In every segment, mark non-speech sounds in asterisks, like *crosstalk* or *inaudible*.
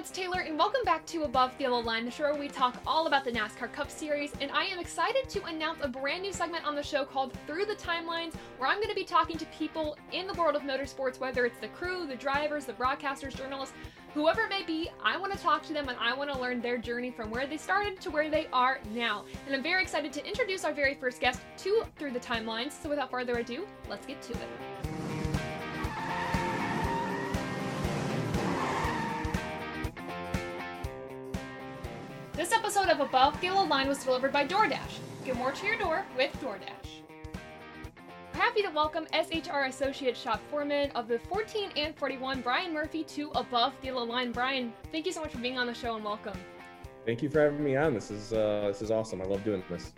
it's Taylor, and welcome back to Above the Yellow Line, the show where we talk all about the NASCAR Cup Series. And I am excited to announce a brand new segment on the show called Through the Timelines, where I'm going to be talking to people in the world of motorsports, whether it's the crew, the drivers, the broadcasters, journalists, whoever it may be. I want to talk to them and I want to learn their journey from where they started to where they are now. And I'm very excited to introduce our very first guest to Through the Timelines. So without further ado, let's get to it. This episode of Above the Yellow Line was delivered by DoorDash. Get more to your door with DoorDash. We're happy to welcome SHR Associate Shop Foreman of the 14 and 41, Brian Murphy, to Above the Yellow Line. Brian, thank you so much for being on the show and welcome. Thank you for having me on. This is uh, this is awesome. I love doing this.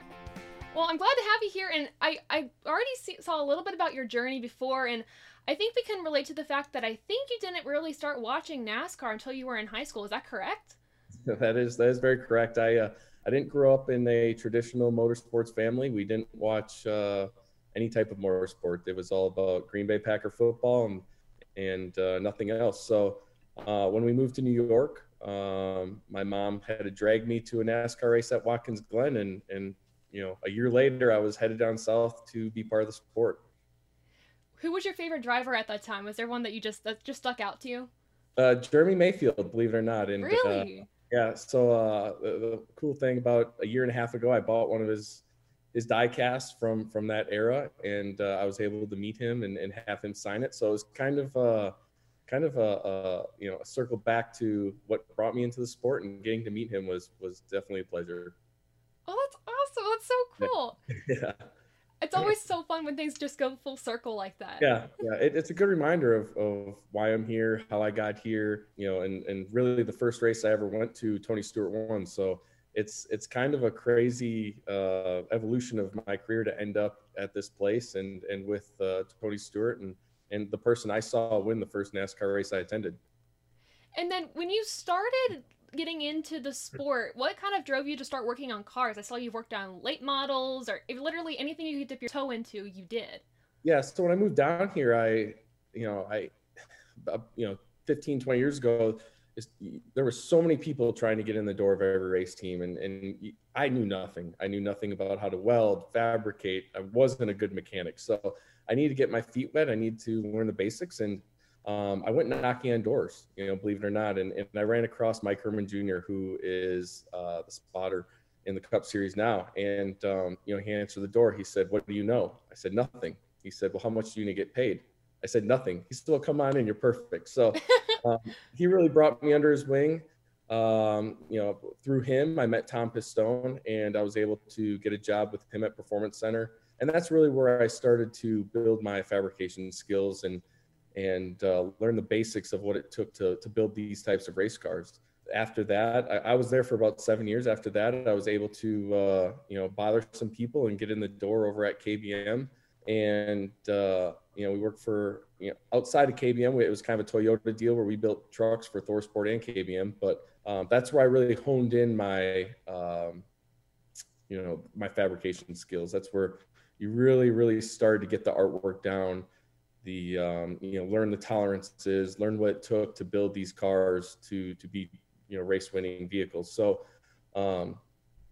Well, I'm glad to have you here, and I I already see, saw a little bit about your journey before, and I think we can relate to the fact that I think you didn't really start watching NASCAR until you were in high school. Is that correct? *laughs* that is that is very correct. I uh, I didn't grow up in a traditional motorsports family. We didn't watch uh, any type of motorsport. It was all about Green Bay Packer football and and uh, nothing else. So uh, when we moved to New York, um, my mom had to drag me to a NASCAR race at Watkins Glen, and and you know a year later I was headed down south to be part of the sport. Who was your favorite driver at that time? Was there one that you just that just stuck out to you? Uh, Jeremy Mayfield, believe it or not, and uh, really yeah. So uh, the, the, cool thing about a year and a half ago, I bought one of his his diecast from from that era, and uh, I was able to meet him and, and have him sign it. So it was kind of uh, kind of a, a, you know a circle back to what brought me into the sport, and getting to meet him was was definitely a pleasure. Oh, that's awesome! That's so cool. *laughs* yeah. It's always so fun when things just go full circle like that. Yeah, yeah. It, it's a good reminder of, of why I'm here, how I got here, you know, and, and really the first race I ever went to, Tony Stewart won. So it's it's kind of a crazy uh, evolution of my career to end up at this place and and with uh, Tony Stewart and and the person I saw win the first NASCAR race I attended. And then when you started getting into the sport, what kind of drove you to start working on cars? I saw you've worked on late models or literally anything you could dip your toe into, you did. Yeah. So when I moved down here, I, you know, I, you know, 15, 20 years ago, there were so many people trying to get in the door of every race team and, and I knew nothing. I knew nothing about how to weld, fabricate. I wasn't a good mechanic. So I need to get my feet wet. I need to learn the basics. And um, I went knocking on doors, you know, believe it or not, and, and I ran across Mike Herman Jr., who is uh, the spotter in the Cup Series now, and um, you know, he answered the door. He said, "What do you know?" I said, "Nothing." He said, "Well, how much do you need to get paid?" I said, "Nothing." He said, "Well, come on in, you're perfect." So *laughs* um, he really brought me under his wing. Um, you know, through him, I met Tom Pistone, and I was able to get a job with him at Performance Center, and that's really where I started to build my fabrication skills and and uh, learn the basics of what it took to, to build these types of race cars. After that, I, I was there for about seven years. After that, I was able to, uh, you know, bother some people and get in the door over at KBM. And, uh, you know, we worked for, you know, outside of KBM, it was kind of a Toyota deal where we built trucks for ThorSport and KBM. But um, that's where I really honed in my, um, you know, my fabrication skills. That's where you really, really started to get the artwork down the um, you know learn the tolerances, learn what it took to build these cars to to be you know race winning vehicles. So um,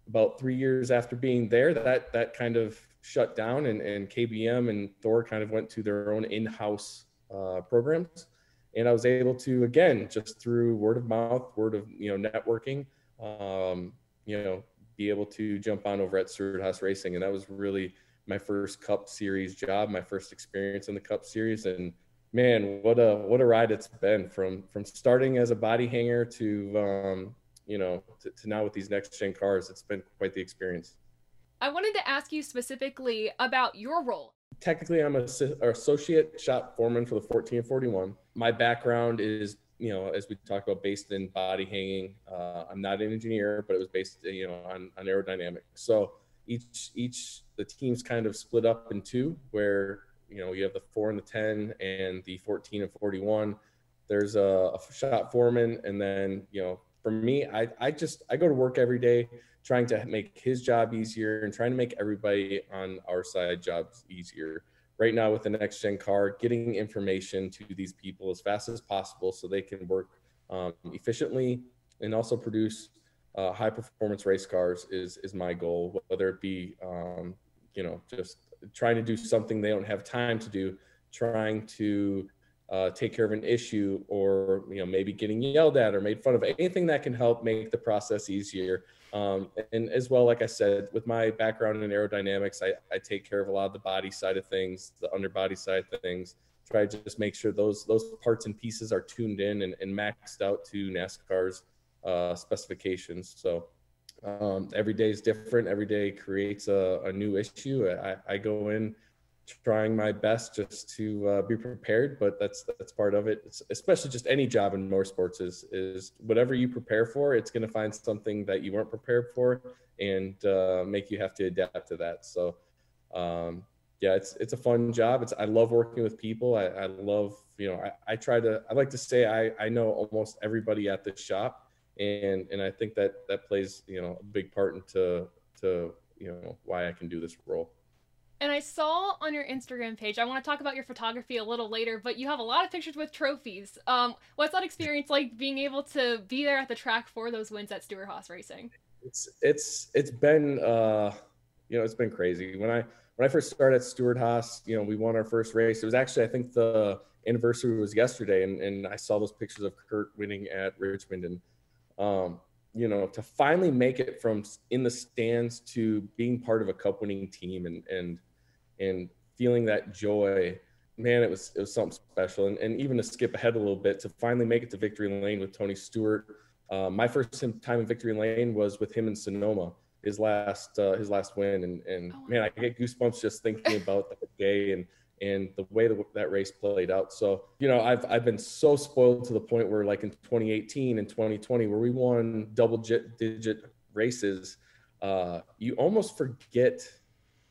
about three years after being there, that that kind of shut down, and, and KBM and Thor kind of went to their own in house uh, programs. And I was able to again just through word of mouth, word of you know networking, um, you know, be able to jump on over at Stewart-Haas Racing, and that was really my first Cup Series job, my first experience in the Cup Series, and man, what a what a ride it's been from from starting as a body hanger to um, you know to, to now with these next gen cars. It's been quite the experience. I wanted to ask you specifically about your role. Technically, I'm an associate shop foreman for the 1441. My background is, you know, as we talked about, based in body hanging. Uh, I'm not an engineer, but it was based, you know, on, on aerodynamics. So each each the teams kind of split up in two where you know you have the four and the 10 and the 14 and 41 there's a, a shop foreman and then you know for me I, I just i go to work every day trying to make his job easier and trying to make everybody on our side jobs easier. Right now with the next gen car getting information to these people as fast as possible so they can work um, efficiently and also produce uh, high performance race cars is is my goal. Whether it be um, you know just trying to do something they don't have time to do, trying to uh, take care of an issue, or you know maybe getting yelled at or made fun of, anything that can help make the process easier. Um, and as well, like I said, with my background in aerodynamics, I, I take care of a lot of the body side of things, the underbody side of things. Try to just make sure those those parts and pieces are tuned in and, and maxed out to NASCAR's uh, specifications. So um, every day is different. Every day creates a, a new issue. I, I, go in trying my best just to uh, be prepared, but that's that's part of it. It's, especially just any job in motorsports is is whatever you prepare for, it's going to find something that you weren't prepared for and uh, make you have to adapt to that. So. Um, yeah, it's it's a fun job. It's I love working with people. I, I love you know I, I try to I like to say I I know almost everybody at the shop and and I think that that plays you know a big part into to you know why I can do this role. And I saw on your Instagram page, I want to talk about your photography a little later, but you have a lot of pictures with trophies. Um, what's that experience like being able to be there at the track for those wins at Stewart-Haas Racing? It's it's it's been uh, you know it's been crazy. When I when I first started at Stewart-Haas, you know we won our first race. It was actually I think the anniversary was yesterday, and and I saw those pictures of Kurt winning at Richmond, and um, you know, to finally make it from in the stands to being part of a cup winning team and and and feeling that joy, man, it was it was something special. And, and even to skip ahead a little bit, to finally make it to victory lane with Tony Stewart. Uh, my first time in victory lane was with him in Sonoma, his last uh, his last win, and and oh, man, I get goosebumps just thinking about that day and and the way that, that race played out. So, you know, I've, I've been so spoiled to the point where like in 2018 and 2020, where we won double digit races, uh, you almost forget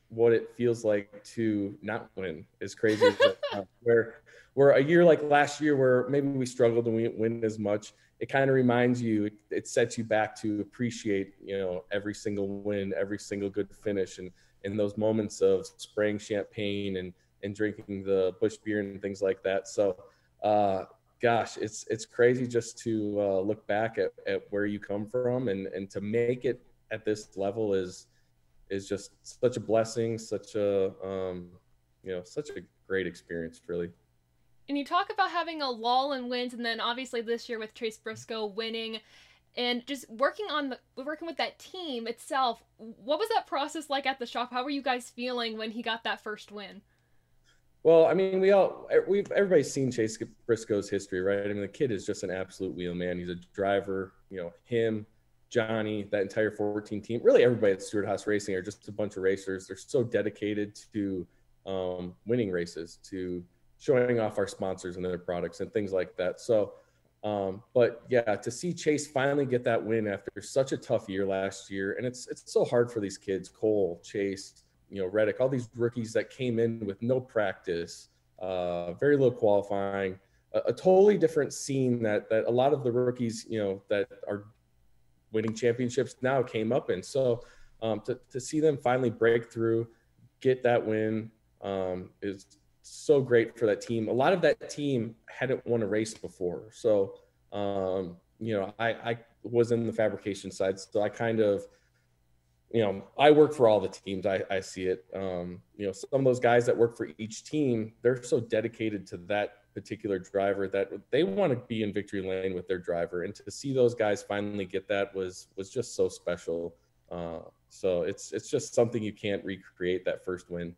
what it feels like to not win as crazy as *laughs* that, where, where a year like last year, where maybe we struggled and we didn't win as much, it kind of reminds you, it, it sets you back to appreciate, you know, every single win, every single good finish and, in those moments of spraying champagne and, and drinking the Busch beer and things like that. So, uh, gosh, it's it's crazy just to uh, look back at, at where you come from and and to make it at this level is is just such a blessing, such a um, you know such a great experience, really. And you talk about having a lull in wins, and then obviously this year with Chase Briscoe winning, and just working on the working with that team itself. What was that process like at the shop? How were you guys feeling when he got that first win? Well, I mean, we all we've everybody's seen Chase Briscoe's history, right? I mean, the kid is just an absolute wheel man. He's a driver. You know, him, Johnny, that entire 14 team, really everybody at Stewart-Haas Racing are just a bunch of racers. They're so dedicated to um, winning races, to showing off our sponsors and their products and things like that. So, um, but yeah, to see Chase finally get that win after such a tough year last year, and it's it's so hard for these kids, Cole, Chase you know, Reddick, all these rookies that came in with no practice, uh, very low qualifying, a, a, totally different scene that that a lot of the rookies, you know, that are winning championships now came up in. So um, to to see them finally break through, get that win um, is so great for that team. A lot of that team hadn't won a race before, so um, you know, I, I was in the fabrication side, so I kind of you know, I work for all the teams. I, I see it. Um, you know, some of those guys that work for each team, they're so dedicated to that particular driver that they want to be in victory lane with their driver. And to see those guys finally get that was was just so special. Uh, so it's it's just something you can't recreate that first win.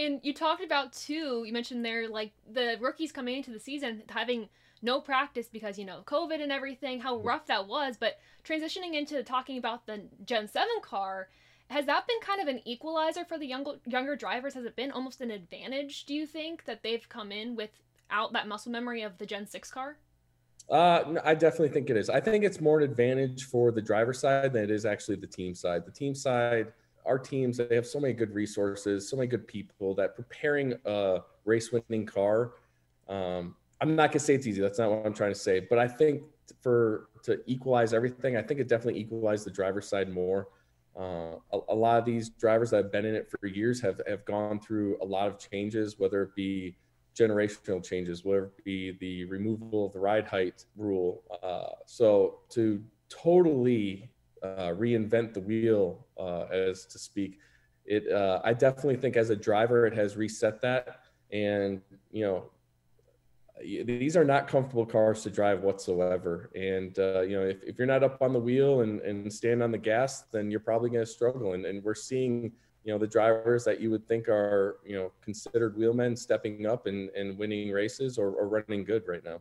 And you talked about too. You mentioned there like the rookies coming into the season having no practice because you know COVID and everything, how rough that was. But transitioning into talking about the Gen Seven car, has that been kind of an equalizer for the younger younger drivers? Has it been almost an advantage? Do you think that they've come in without that muscle memory of the Gen Six car? Uh, I definitely think it is. I think it's more an advantage for the driver side than it is actually the team side. The team side, our teams, they have so many good resources, so many good people that preparing a race winning car um, I'm not gonna say it's easy. That's not what I'm trying to say. But I think for to equalize everything, I think it definitely equalized the driver's side more. Uh, a, a, lot of these drivers that have been in it for years have have gone through a lot of changes, whether it be generational changes, whether it be the removal of the ride height rule. Uh, so to totally uh, reinvent the wheel, uh, as to speak, it uh, I definitely think as a driver it has reset that, and you know these are not comfortable cars to drive whatsoever. And uh, you know, if, if you're not up on the wheel and, and stand on the gas, then you're probably going to struggle. And, and we're seeing, you know, the drivers that you would think are, you know, considered wheelmen stepping up and, and winning races or, or running good right now.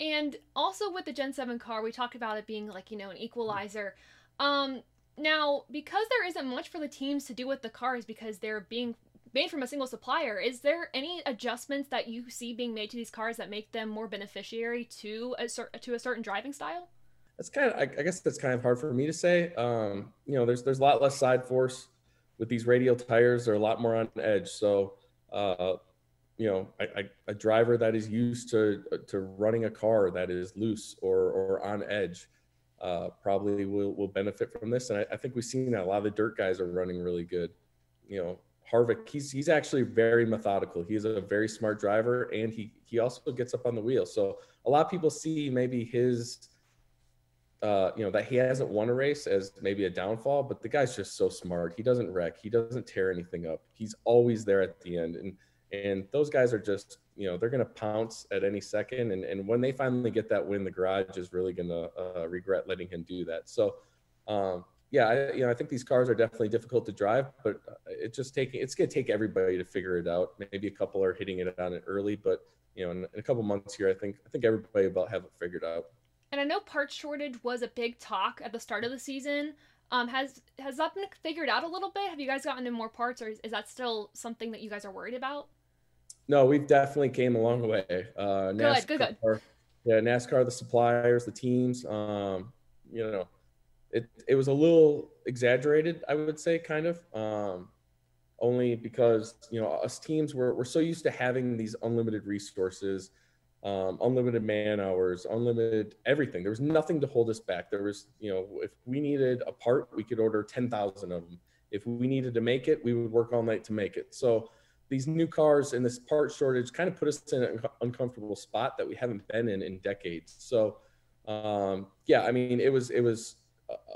And also with the Gen 7 car, we talked about it being like, you know, an equalizer. Um, now, because there isn't much for the teams to do with the cars because they're being made from a single supplier, is there any adjustments that you see being made to these cars that make them more beneficiary to a cer- to a certain driving style? That's kind of, I, I guess that's kind of hard for me to say. Um, you know, there's there's a lot less side force with these radial tires. They're a lot more on edge. So, uh, you know, I, I, a driver that is used to to running a car that is loose or or on edge uh, probably will will benefit from this. And I, I think we've seen that a lot of the dirt guys are running really good. You know, Harvick, he's he's actually very methodical. He's a very smart driver, and he he also gets up on the wheel. So a lot of people see maybe his, uh, you know, that he hasn't won a race as maybe a downfall, but the guy's just so smart. He doesn't wreck. He doesn't tear anything up. He's always there at the end, and and those guys are just you know they're going to pounce at any second, and and when they finally get that win, the garage is really going to uh, regret letting him do that. So. Um, yeah, I, you know, I think these cars are definitely difficult to drive, but uh, it's just taking it's going to take everybody to figure it out. Maybe a couple are hitting it on it early, but you know, in, in a couple months here, I think I think everybody about have it figured out. And I know parts shortage was a big talk at the start of the season. Um, has has that been figured out a little bit? Have you guys gotten in more parts, or is, is that still something that you guys are worried about? No, we've definitely came a long way. Uh, NASCAR, good, good, good. Yeah, NASCAR, the suppliers, the teams. Um, you know, it it was a little exaggerated, I would say, kind of. Um, only because you know us teams were we're so used to having these unlimited resources, um, unlimited man hours, unlimited everything. There was nothing to hold us back. There was you know if we needed a part, we could order ten thousand of them. If we needed to make it, we would work all night to make it. So these new cars and this part shortage kind of put us in an uncomfortable spot that we haven't been in in decades. So um, yeah, I mean it was it was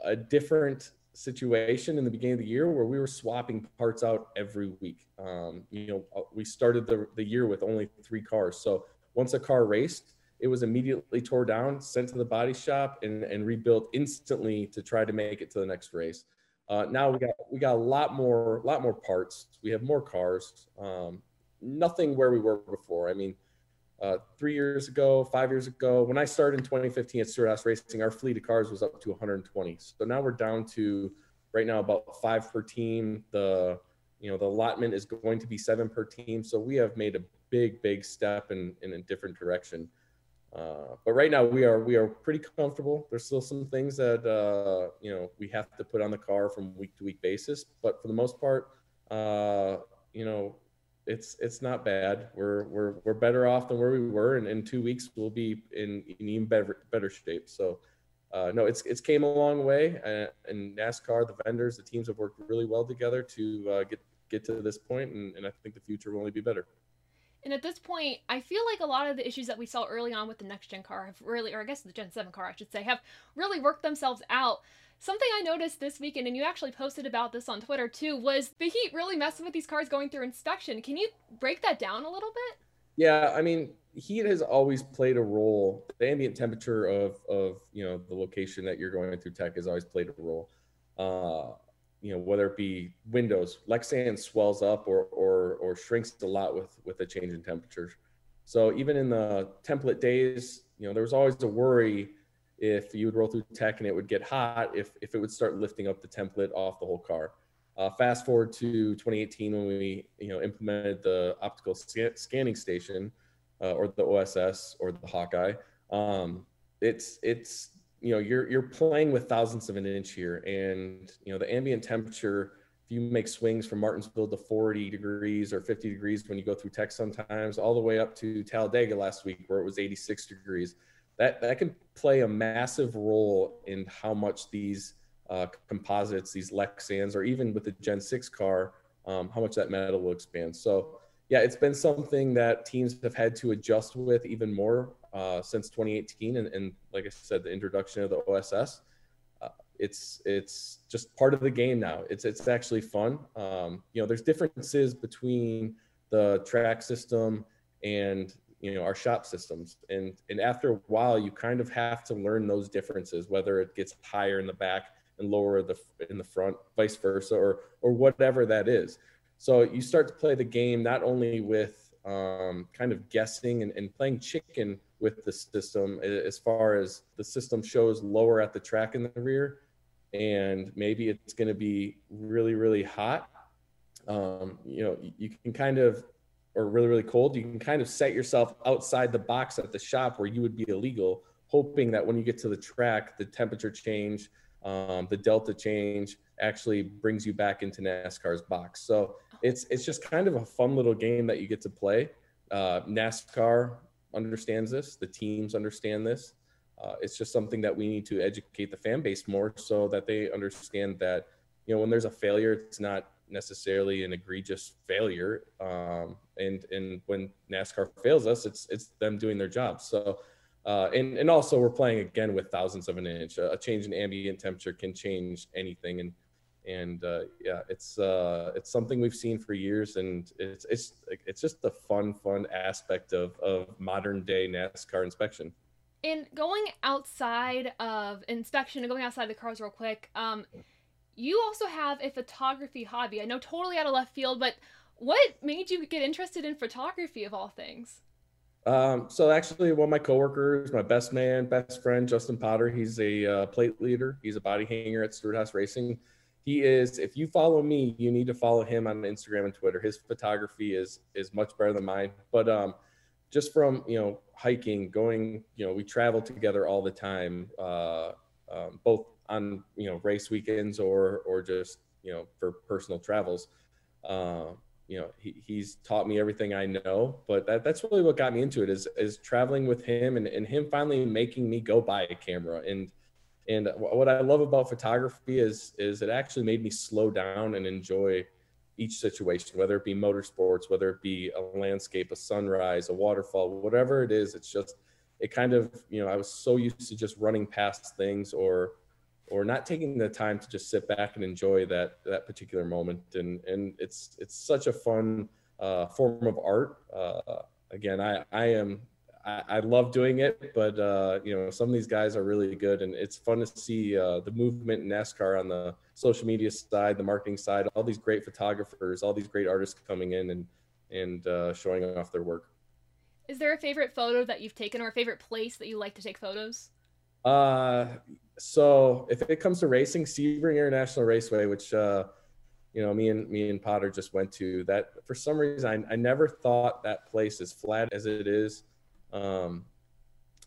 a different situation in the beginning of the year where we were swapping parts out every week. Um, you know, uh, we started the, the year with only three cars. So once a car raced, it was immediately tore down, sent to the body shop, and, and rebuilt instantly to try to make it to the next race. Uh, now we got we got a lot more lot more parts. We have more cars. Um, nothing where we were before. I mean, uh, three years ago, five years ago, when I started in 2015 at Stewart-Haas Racing, our fleet of cars was up to 120. So now we're down to right now about five per team. The you know the allotment is going to be seven per team. So we have made a big, big step in in a different direction. Uh, but right now we are we are pretty comfortable. There's still some things that uh, you know we have to put on the car from week to week basis, but for the most part, uh, you know it's it's not bad. We're we're we're better off than where we were, and in two weeks we'll be in, in even better better shape. So, uh, no, it's it's came a long way, and, and, NASCAR, the vendors, the teams have worked really well together to uh, get get to this point, and, and I think the future will only be better. And at this point, I feel like a lot of the issues that we saw early on with the next gen car have really, or I guess the Gen 7 car, I should say, have really worked themselves out. Something I noticed this weekend, and you actually posted about this on Twitter too, was the heat really messing with these cars going through inspection. Can you break that down a little bit? Yeah, I mean, heat has always played a role. The ambient temperature of of you know the location that you're going through tech has always played a role. Uh, you know, whether it be windows, Lexan swells up or or or shrinks a lot with with a change in temperature. So even in the template days, you know, there was always a worry if you would roll through tech and it would get hot if, if it would start lifting up the template off the whole car. Uh, fast forward to 2018 when we you know implemented the optical sc- scanning station uh, or the OSS or the Hawkeye. Um, it's it's you know you're you're playing with thousandths of an inch here, and you know the ambient temperature. If you make swings from Martinsville to 40 degrees or 50 degrees when you go through tech, sometimes all the way up to Talladega last week where it was 86 degrees that that can play a massive role in how much these uh, composites, these Lexans, or even with the Gen 6 car, um, how much that metal will expand. So, yeah, it's been something that teams have had to adjust with even more uh, since 2018, and, and, like I said, the introduction of the OSS. Uh, it's it's just part of the game now. It's it's actually fun. Um, you know, there's differences between the track system and you know our shop systems, and and after a while, you kind of have to learn those differences, whether it gets higher in the back and lower the in the front, vice versa, or or whatever that is. So you start to play the game not only with um, kind of guessing and, and, playing chicken with the system as far as the system shows lower at the track in the rear, and maybe it's going to be really, really hot. Um, you know, you can kind of, or really, really cold, you can kind of set yourself outside the box at the shop where you would be illegal, hoping that when you get to the track, the temperature change, um, the delta change actually brings you back into NASCAR's box. So it's it's just kind of a fun little game that you get to play. Uh, NASCAR understands this. The teams understand this. Uh, it's just something that we need to educate the fan base more so that they understand that you know when there's a failure, it's not necessarily an egregious failure. Um, and and when NASCAR fails us, it's it's them doing their job. So. Uh, and, and also we're playing again with thousands of an inch. A change in ambient temperature can change anything. And and uh, yeah, it's uh, it's something we've seen for years, and it's it's it's just the fun fun aspect of of modern day NASCAR inspection. And going outside of inspection and going outside the cars real quick, um, you also have a photography hobby. I know totally out of left field, but what made you get interested in photography of all things? Um, so actually, one of my coworkers, my best man, best friend, Justin Potter, he's a uh, plate leader. He's a body hanger at Stewart-Haas Racing he is if you follow me you need to follow him on instagram and twitter his photography is is much better than mine but um just from you know hiking going you know we travel together all the time uh um, both on you know race weekends or or just you know for personal travels uh, you know he, he's taught me everything i know but that, that's really what got me into it is is traveling with him and, and him finally making me go buy a camera and and what I love about photography is is it actually made me slow down and enjoy each situation, whether it be motorsports, whether it be a landscape, a sunrise, a waterfall, whatever it is. It's just it kind of you know I was so used to just running past things or or not taking the time to just sit back and enjoy that that particular moment. And and it's it's such a fun uh, form of art. Uh, again, I I am I, I love doing it, but uh, you know some of these guys are really good, and it's fun to see uh, the movement in NASCAR on the social media side, the marketing side, all these great photographers, all these great artists coming in and and uh, showing off their work. Is there a favorite photo that you've taken, or a favorite place that you like to take photos? Uh, so if it comes to racing, Sebring International Raceway, which uh, you know me and me and Potter just went to, that for some reason I, I never thought that place as flat as it is um,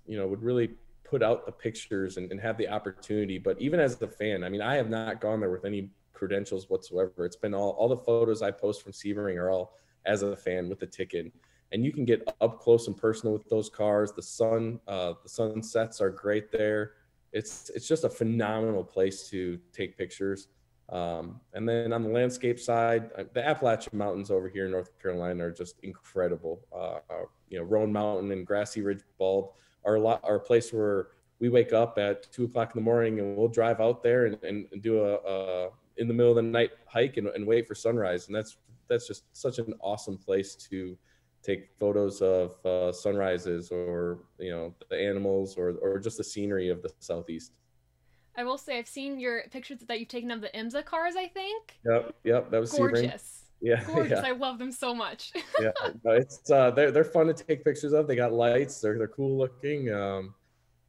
you know, would really put out the pictures and, and have the opportunity. But even as a fan, I mean, I have not gone there with any credentials whatsoever. It's been all, all the photos I post from Sebring are all as a fan with the ticket. And you can get up close and personal with those cars. The sun, uh, the sunsets are great there. It's it's just a phenomenal place to take pictures. Um, and then on the landscape side, uh, the Appalachian Mountains over here in North Carolina are just incredible. Uh, uh, you know, Roan Mountain and Grassy Ridge Bald are a lot are a place where we wake up at two o'clock in the morning and we'll drive out there and, and, do a, a, in the middle of the night hike and, and wait for sunrise. And that's that's just such an awesome place to take photos of uh, sunrises or you know the animals or or just the scenery of the southeast. I will say I've seen your pictures that you've taken of the IMSA cars. I think. Yep, yep, that was gorgeous. Yeah, *laughs* gorgeous. Yeah. I love them so much. *laughs* yeah, it's uh, they're they're fun to take pictures of. They got lights. They're they're cool looking. Um,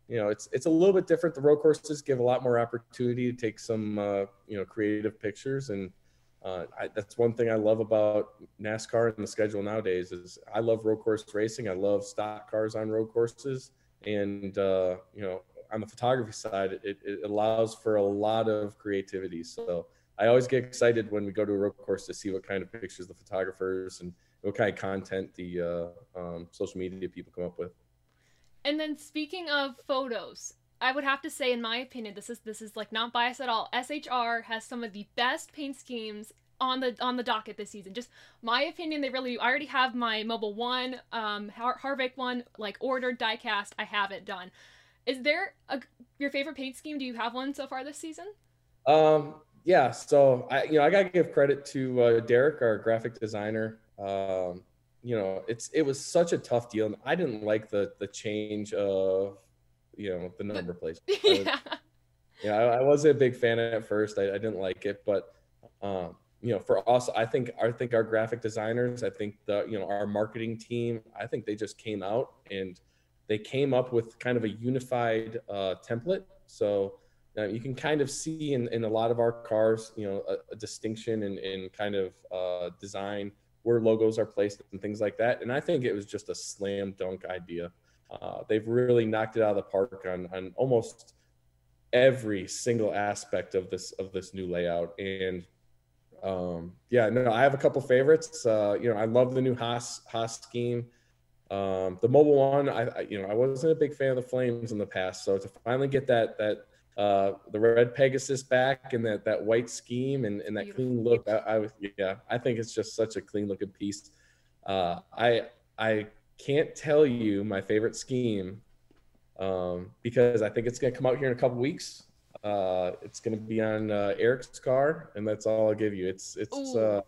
you know, it's it's a little bit different. The road courses give a lot more opportunity to take some uh, you know creative pictures, and uh, I, that's one thing I love about NASCAR and the schedule nowadays. Is I love road course racing. I love stock cars on road courses, and uh, you know on the photography side, it, it allows for a lot of creativity. So I always get excited when we go to a road course to see what kind of pictures the photographers and what kind of content the uh, um, social media people come up with. And then speaking of photos, I would have to say, in my opinion, this is this is like not biased at all. SHR has some of the best paint schemes on the on the docket this season. Just my opinion, they really. I already have my Mobil one, um, Har- Harvick one, like ordered diecast. I have it done. Is there a your favorite paint scheme? Do you have one so far this season? Um, yeah. So I, you know, I gotta give credit to uh, Derek, our graphic designer. Um, you know, it's it was such a tough deal. And I didn't like the the change of, you know, the number placement. *laughs* yeah. Yeah, I, I wasn't a big fan at first. I, I didn't like it, but um, you know, for us, I think I think our graphic designers, I think the you know our marketing team, I think they just came out and they came up with kind of a unified uh, template. So uh, you can kind of see in, in a lot of our cars, you know, a, a distinction in, in kind of uh, design where logos are placed and things like that. And I think it was just a slam dunk idea. Uh, they've really knocked it out of the park on, on almost every single aspect of this of this new layout. And um, yeah, no, I have a couple favorites. Uh, you know, I love the new Haas Haas scheme. Um, the Mobil one, I, I, you know I wasn't a big fan of the flames in the past, so to finally get that that uh, the red Pegasus back and that that white scheme and, and that Beautiful. clean look, I, I yeah, I think it's just such a clean looking piece. Uh, I I can't tell you my favorite scheme um, because I think it's going to come out here in a couple weeks. Uh, it's going to be on uh, Eric's car, and that's all I'll give you. It's it's uh,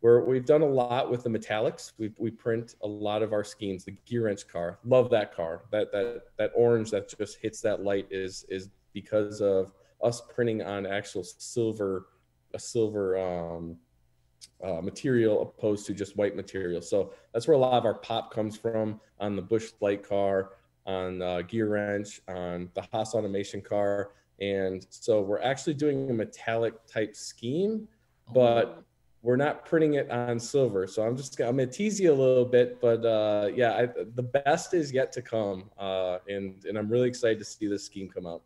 we're we've done a lot with the metallics. We we print a lot of our schemes. The GearWrench car, love that car. That that that orange that just hits that light is is because of us printing on actual silver, a silver um, uh, material opposed to just white material. So that's where a lot of our pop comes from on the Busch Light car, on uh, GearWrench, on the Haas Automation car. And so we're actually doing a metallic type scheme, but oh. we're not printing it on silver. So I'm just I'm gonna tease you a little bit, but uh, yeah, I, the best is yet to come, uh, and and I'm really excited to see this scheme come out.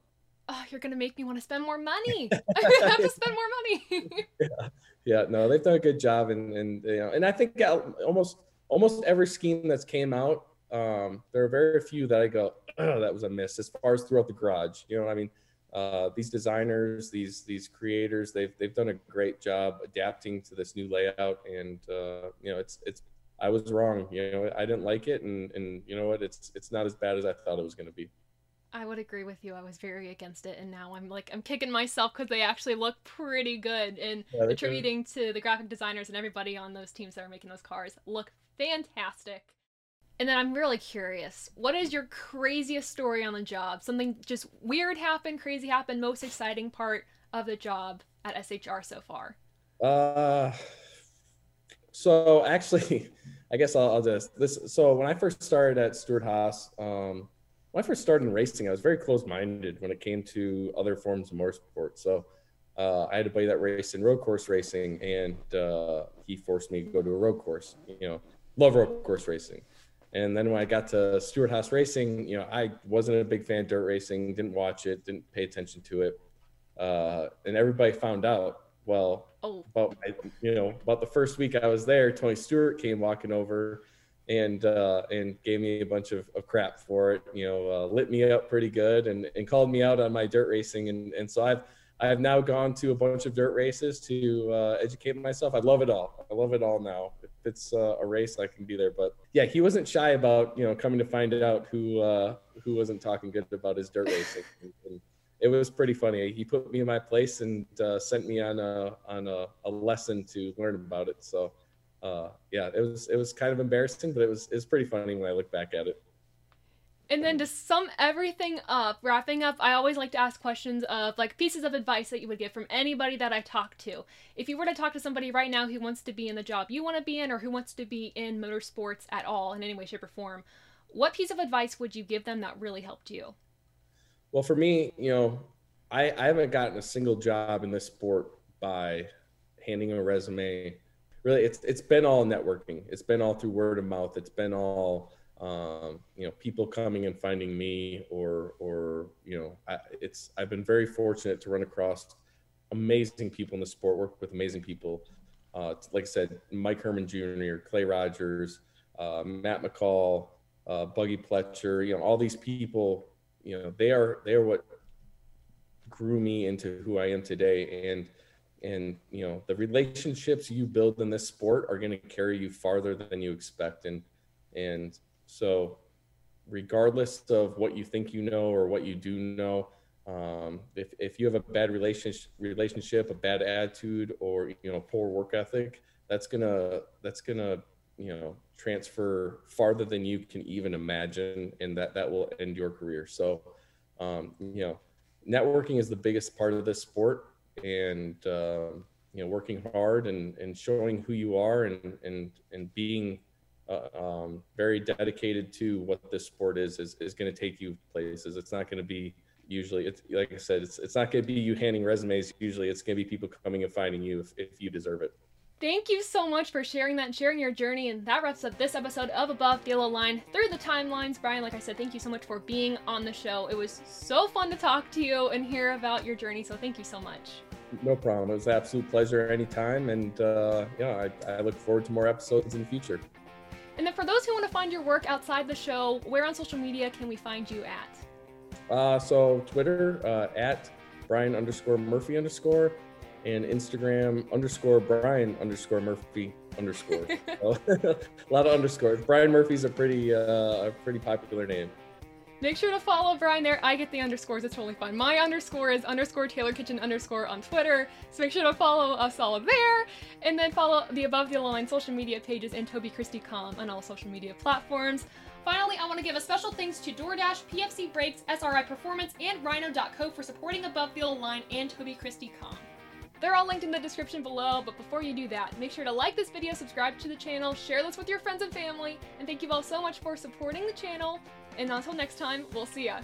Oh, you're gonna make me want to spend more money. *laughs* *laughs* I'm gonna have to spend more money. *laughs* yeah, yeah, no, they've done a good job, and and you know, and I think almost almost every scheme that's came out, um, there are very few that I go, oh, *clears throat* that was a miss as far as throughout the garage. You know what I mean? uh, these designers, these these creators, they've they've done a great job adapting to this new layout. And uh, you know, it's it's I was wrong. You know, I didn't like it, and and you know what? It's it's not as bad as I thought it was going to be. I would agree with you. I was very against it, and now I'm like I'm kicking myself because they actually look pretty good. And yeah, attributing to the graphic designers and everybody on those teams that are making those cars look fantastic. And then I'm really curious. What is your craziest story on the job? Something just weird happened, crazy happened, most exciting part of the job at SHR so far? Uh so actually *laughs* I guess I'll, I'll just this so when I first started at Stewart-Haas, um when I first started in racing, I was very close-minded when it came to other forms of motorsport. So uh, I had to play that race in road course racing, and uh, he forced me to go to a road course. You know, love road course racing. And then when I got to Stewart-Haas Racing, you know, I wasn't a big fan of dirt racing, didn't watch it, didn't pay attention to it. Uh, and everybody found out, well, oh. about, you know, about the first week I was there, Tony Stewart came walking over and, uh, and gave me a bunch of, of crap for it, you know, uh, lit me up pretty good and, and called me out on my dirt racing. And, and so I've, I have now gone to a bunch of dirt races to uh, educate myself. I love it all. I love it all now. If it's uh, a race, I can be there. But yeah, he wasn't shy about you know coming to find out who uh, who wasn't talking good about his dirt racing. And it was pretty funny. He put me in my place and uh, sent me on a on a, a, lesson to learn about it. So uh, yeah, it was it was kind of embarrassing, but it was it was pretty funny when I look back at it. And then to sum everything up, wrapping up, I always like to ask questions of like pieces of advice that you would get from anybody that I talk to. If you were to talk to somebody right now who wants to be in the job you want to be in or who wants to be in motorsports at all in any way, shape, or form, what piece of advice would you give them that really helped you? Well, for me, you know, I, I haven't gotten a single job in this sport by handing a resume. Really, it's it's been all networking. It's been all through word of mouth. It's been all um, you know people coming and finding me or or you know I, it's i've been very fortunate to run across amazing people in the sport work with amazing people uh, like i said mike herman jr clay rogers uh, matt mccall uh, buggy pletcher you know all these people you know they are they are what grew me into who i am today and and you know the relationships you build in this sport are going to carry you farther than you expect. And and so regardless of what you think you know or what you do know um, if, if you have a bad relationship relationship a bad attitude or you know poor work ethic that's gonna that's gonna you know transfer farther than you can even imagine and that that will end your career. So um, you know networking is the biggest part of this sport and uh, you know working hard and, and showing who you are and and and being uh, um, very dedicated to what this sport is is, is going to take you places. It's not going to be usually it's like i said it's, it's not going to be you handing resumes. Usually it's going to be people coming and finding you if, if you deserve it Thank you so much for sharing that and sharing your journey. And that wraps up this episode of Above the Yellow Line through the timelines. Brian, like I said, thank you so much for being on the show. It was so fun to talk to you and hear about your journey. So thank you so much. No problem. It was an absolute pleasure anytime. And uh, yeah, I, I look forward to more episodes in the future. And then for those who want to find your work outside the show, where on social media can we find you at? Uh, so Twitter uh, at Brian underscore Murphy underscore and Instagram underscore Brian underscore Murphy underscore. *laughs* *laughs* a lot of underscores. Brian Murphy's a pretty uh, a pretty popular name. Make sure to follow Brian there. I get the underscores. It's totally fun. My underscore is underscore Taylor Kitchen underscore on Twitter. So make sure to follow us all there. And then follow the Above the Line social media pages and Toby Christie Com on all social media platforms. Finally, I want to give a special thanks to DoorDash, PFC Brakes, SRI Performance, and Ryno.co for supporting Above the Line and Toby Christie Com. They're all linked in the description below, but before you do that, make sure to like this video, subscribe to the channel, share this with your friends and family, and thank you all so much for supporting the channel, and until next time, we'll see ya.